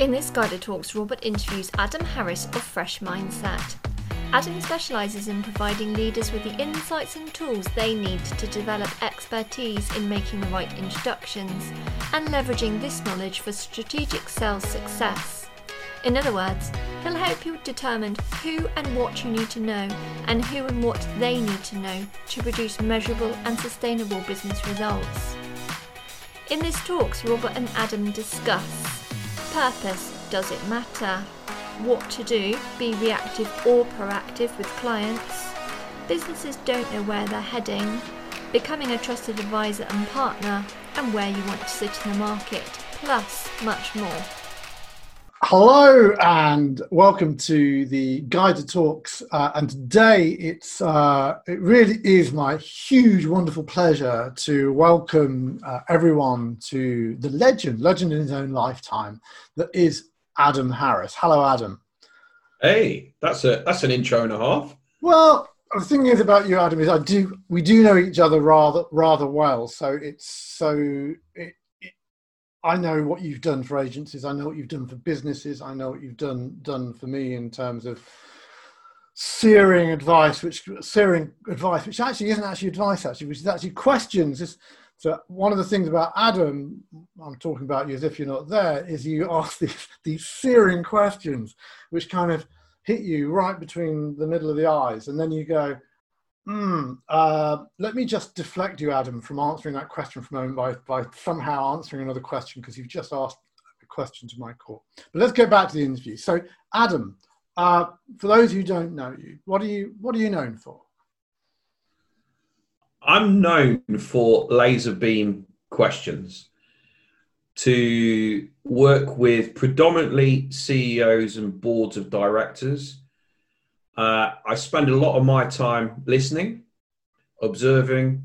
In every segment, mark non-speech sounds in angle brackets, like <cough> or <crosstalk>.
In this guided talks, Robert interviews Adam Harris of Fresh Mindset. Adam specialises in providing leaders with the insights and tools they need to develop expertise in making the right introductions and leveraging this knowledge for strategic sales success. In other words, he'll help you determine who and what you need to know and who and what they need to know to produce measurable and sustainable business results. In this talks, Robert and Adam discuss purpose, does it matter? what to do, be reactive or proactive with clients. Businesses don't know where they're heading, becoming a trusted advisor and partner, and where you want to sit in the market, plus much more. Hello and welcome to the Guided Talks. Uh, and today it's uh, it really is my huge, wonderful pleasure to welcome uh, everyone to the legend, legend in his own lifetime, that is Adam Harris. Hello, Adam. Hey, that's a that's an intro and a half. Well, the thing is about you, Adam, is I do we do know each other rather rather well. So it's so it, I know what you've done for agencies. I know what you've done for businesses. I know what you've done done for me in terms of searing advice, which searing advice, which actually isn't actually advice, actually, which is actually questions. It's, so one of the things about Adam, I'm talking about you as if you're not there, is you ask these, these searing questions, which kind of hit you right between the middle of the eyes, and then you go, hmm, uh, let me just deflect you, Adam, from answering that question for a moment by, by somehow answering another question because you've just asked a question to my core. But let's go back to the interview. So, Adam, uh, for those who don't know you, what are you what are you known for? I'm known for laser beam questions to work with predominantly CEOs and boards of directors. Uh, I spend a lot of my time listening, observing,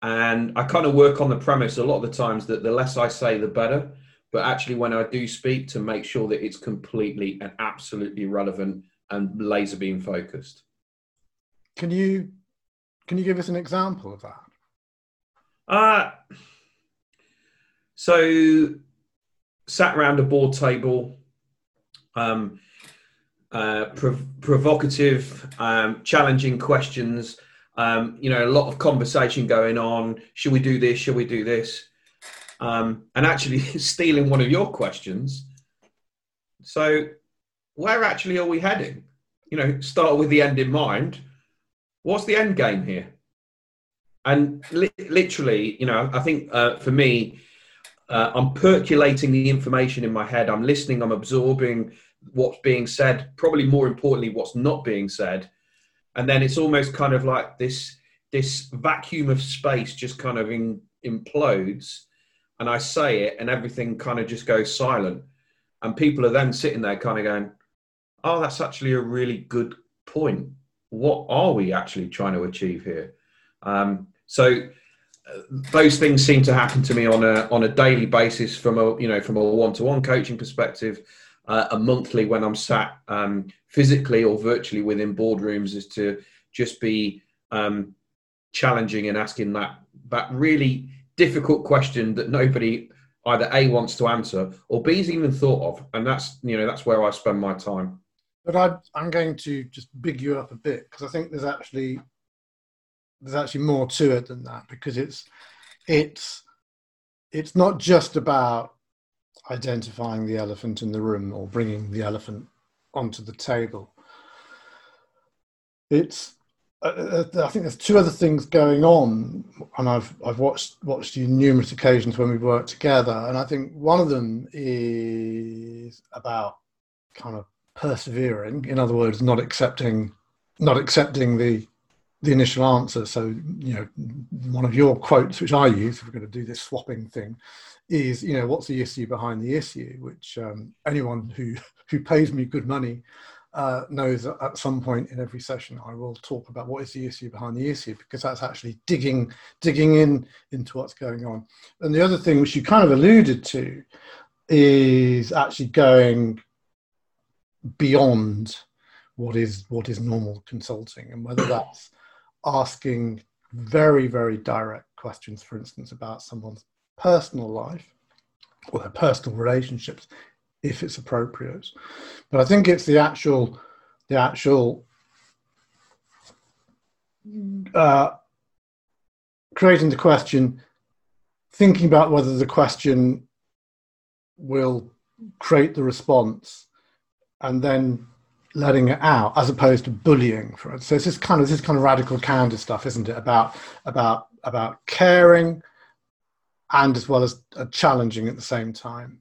and I kind of work on the premise a lot of the times that the less I say, the better. But actually, when I do speak, to make sure that it's completely and absolutely relevant and laser beam focused. Can you can you give us an example of that? Uh, so, sat around a board table, um, uh, prov- provocative, um, challenging questions. Um, you know, a lot of conversation going on. Should we do this? Should we do this? Um, and actually <laughs> stealing one of your questions. So, where actually are we heading? You know, start with the end in mind what's the end game here? And li- literally, you know, I think uh, for me, uh, I'm percolating the information in my head. I'm listening. I'm absorbing what's being said. Probably more importantly, what's not being said. And then it's almost kind of like this this vacuum of space just kind of in, implodes, and I say it, and everything kind of just goes silent. And people are then sitting there, kind of going, "Oh, that's actually a really good point." what are we actually trying to achieve here? Um, so uh, those things seem to happen to me on a on a daily basis from a you know from a one to one coaching perspective, uh, a monthly when I'm sat um, physically or virtually within boardrooms is to just be um, challenging and asking that that really difficult question that nobody either a wants to answer or b's even thought of, and that's you know that's where I spend my time. But I, I'm going to just big you up a bit because I think there's actually there's actually more to it than that because it's it's it's not just about identifying the elephant in the room or bringing the elephant onto the table. It's uh, uh I think there's two other things going on, and I've I've watched watched you numerous occasions when we've worked together, and I think one of them is about kind of persevering. In other words, not accepting not accepting the the initial answer. So you know, one of your quotes, which I use, if we're going to do this swapping thing, is you know, what's the issue behind the issue? Which um, anyone who <laughs> who pays me good money uh, knows that at some point in every session I will talk about what is the issue behind the issue because that's actually digging digging in into what's going on. And the other thing which you kind of alluded to is actually going beyond what is what is normal consulting and whether that's asking very very direct questions for instance about someone's personal life or their personal relationships if it's appropriate. But I think it's the actual the actual uh, creating the question, thinking about whether the question will create the response, and then letting it out, as opposed to bullying. For it. So it's this kind of this kind of radical candor stuff, isn't it? About about about caring, and as well as uh, challenging at the same time.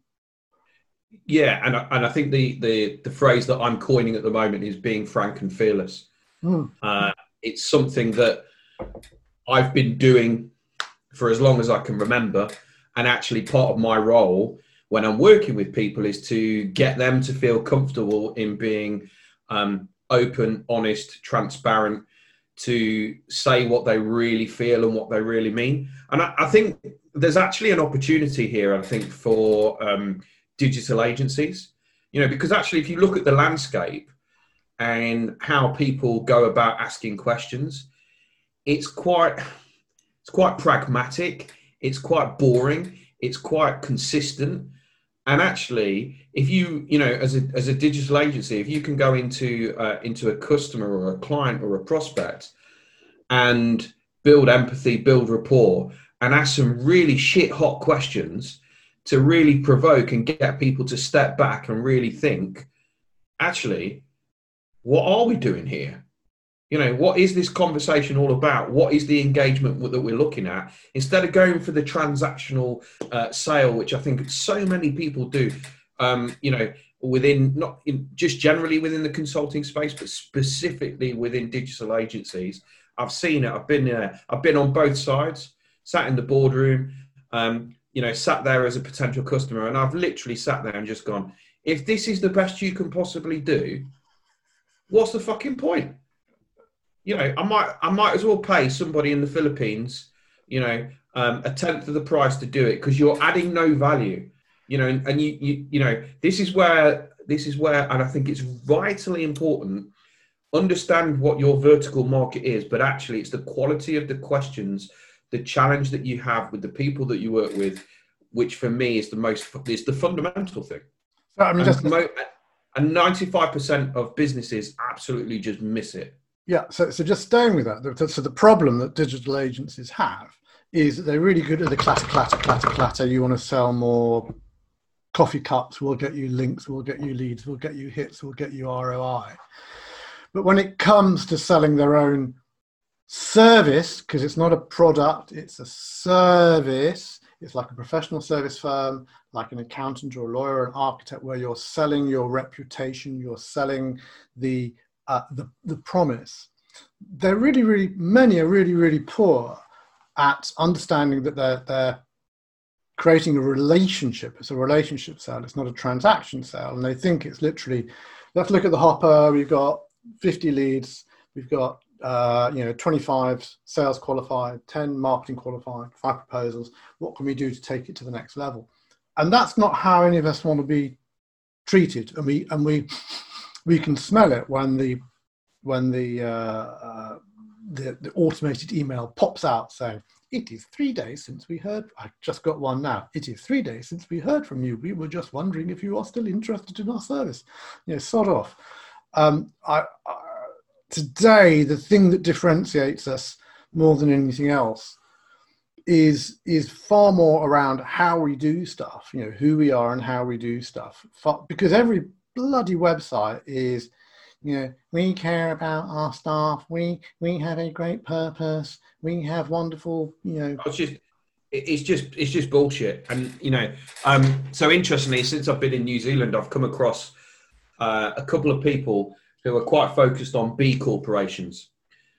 Yeah, and I, and I think the, the the phrase that I'm coining at the moment is being frank and fearless. Mm. Uh, it's something that I've been doing for as long as I can remember, and actually part of my role when I'm working with people is to get them to feel comfortable in being um, open, honest, transparent, to say what they really feel and what they really mean. And I, I think there's actually an opportunity here. I think for um, digital agencies, you know, because actually, if you look at the landscape and how people go about asking questions, it's quite it's quite pragmatic. It's quite boring. It's quite consistent. And actually, if you you know as a as a digital agency, if you can go into uh, into a customer or a client or a prospect and build empathy, build rapport, and ask some really shit hot questions to really provoke and get people to step back and really think, actually, what are we doing here? You know, what is this conversation all about? What is the engagement that we're looking at? Instead of going for the transactional uh, sale, which I think so many people do, um, you know, within not in, just generally within the consulting space, but specifically within digital agencies. I've seen it. I've been there. I've been on both sides, sat in the boardroom, um, you know, sat there as a potential customer, and I've literally sat there and just gone, if this is the best you can possibly do, what's the fucking point? You know, I might I might as well pay somebody in the Philippines, you know, um, a tenth of the price to do it because you're adding no value. You know, and, and you, you you know, this is where this is where, and I think it's vitally important. Understand what your vertical market is, but actually, it's the quality of the questions the challenge that you have with the people that you work with, which for me is the most is the fundamental thing. So, I mean, and, mo- and 95% of businesses absolutely just miss it. Yeah, so, so just staying with that, so the problem that digital agencies have is that they're really good at the clatter, clatter, clatter, clatter. You want to sell more coffee cups, we'll get you links, we'll get you leads, we'll get you hits, we'll get you ROI. But when it comes to selling their own service because it's not a product it's a service it's like a professional service firm like an accountant or a lawyer or an architect where you're selling your reputation you're selling the uh, the, the promise they're really really many are really really poor at understanding that they're they're creating a relationship it's a relationship sale it's not a transaction sale and they think it's literally let's look at the hopper we've got 50 leads we've got uh, you know, 25 sales qualified, 10 marketing qualified, five proposals. What can we do to take it to the next level? And that's not how any of us want to be treated. And we and we we can smell it when the when the uh, uh, the, the automated email pops out saying, "It is three days since we heard." I just got one now. It is three days since we heard from you. We were just wondering if you are still interested in our service. You know, sort off. Um, I, I today the thing that differentiates us more than anything else is is far more around how we do stuff you know who we are and how we do stuff because every bloody website is you know we care about our staff we we have a great purpose we have wonderful you know it's just it's just it's just bullshit and you know um so interestingly since i've been in new zealand i've come across uh, a couple of people who are quite focused on B corporations.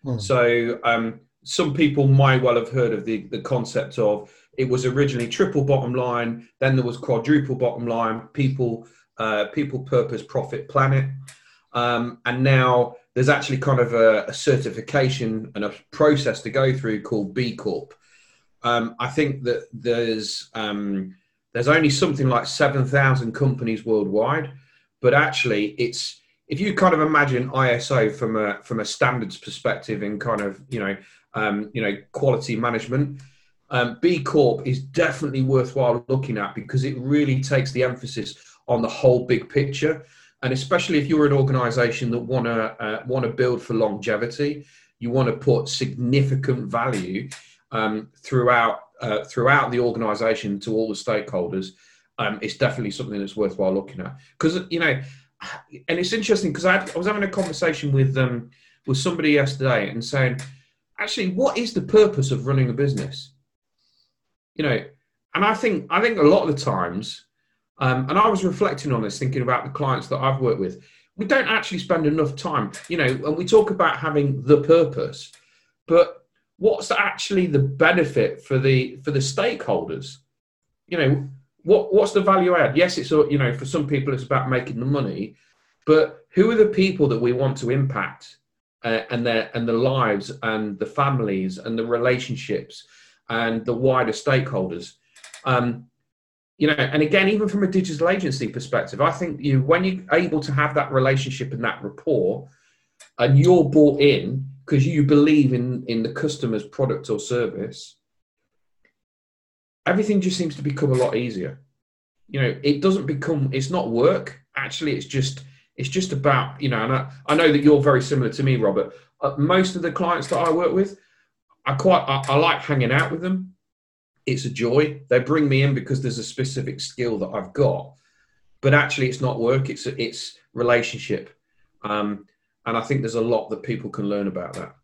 Hmm. So um, some people might well have heard of the, the concept of it was originally triple bottom line, then there was quadruple bottom line, people uh, people purpose profit planet, um, and now there's actually kind of a, a, certification and a process to go through called B Corp. Um, I think that there's um, there's only something like seven thousand companies worldwide, but actually it's if you kind of imagine ISO from a from a standards perspective in kind of you know um, you know quality management, um, B Corp is definitely worthwhile looking at because it really takes the emphasis on the whole big picture. And especially if you're an organization that want to uh, want to build for longevity, you want to put significant value um, throughout uh, throughout the organization to all the stakeholders. Um, it's definitely something that's worthwhile looking at because you know, and it's interesting because I, I, was having a conversation with um, with somebody yesterday and saying, actually, what is the purpose of running a business? You know, and I think I think a lot of the times, um, and I was reflecting on this, thinking about the clients that I've worked with. We don't actually spend enough time, you know, and we talk about having the purpose, but what's actually the benefit for the for the stakeholders? You know, what what's the value add? Yes, it's you know for some people it's about making the money, but who are the people that we want to impact uh, and their and the lives and the families and the relationships and the wider stakeholders? Um, you know, and again, even from a digital agency perspective, I think you when you're able to have that relationship and that rapport, and you're bought in because you believe in in the customer's product or service, everything just seems to become a lot easier. You know, it doesn't become it's not work. Actually, it's just it's just about you know, and I, I know that you're very similar to me, Robert. Uh, most of the clients that I work with, I quite I, I like hanging out with them it's a joy. They bring me in because there's a specific skill that I've got, but actually it's not work. It's it's relationship, um, and I think there's a lot that people can learn about that.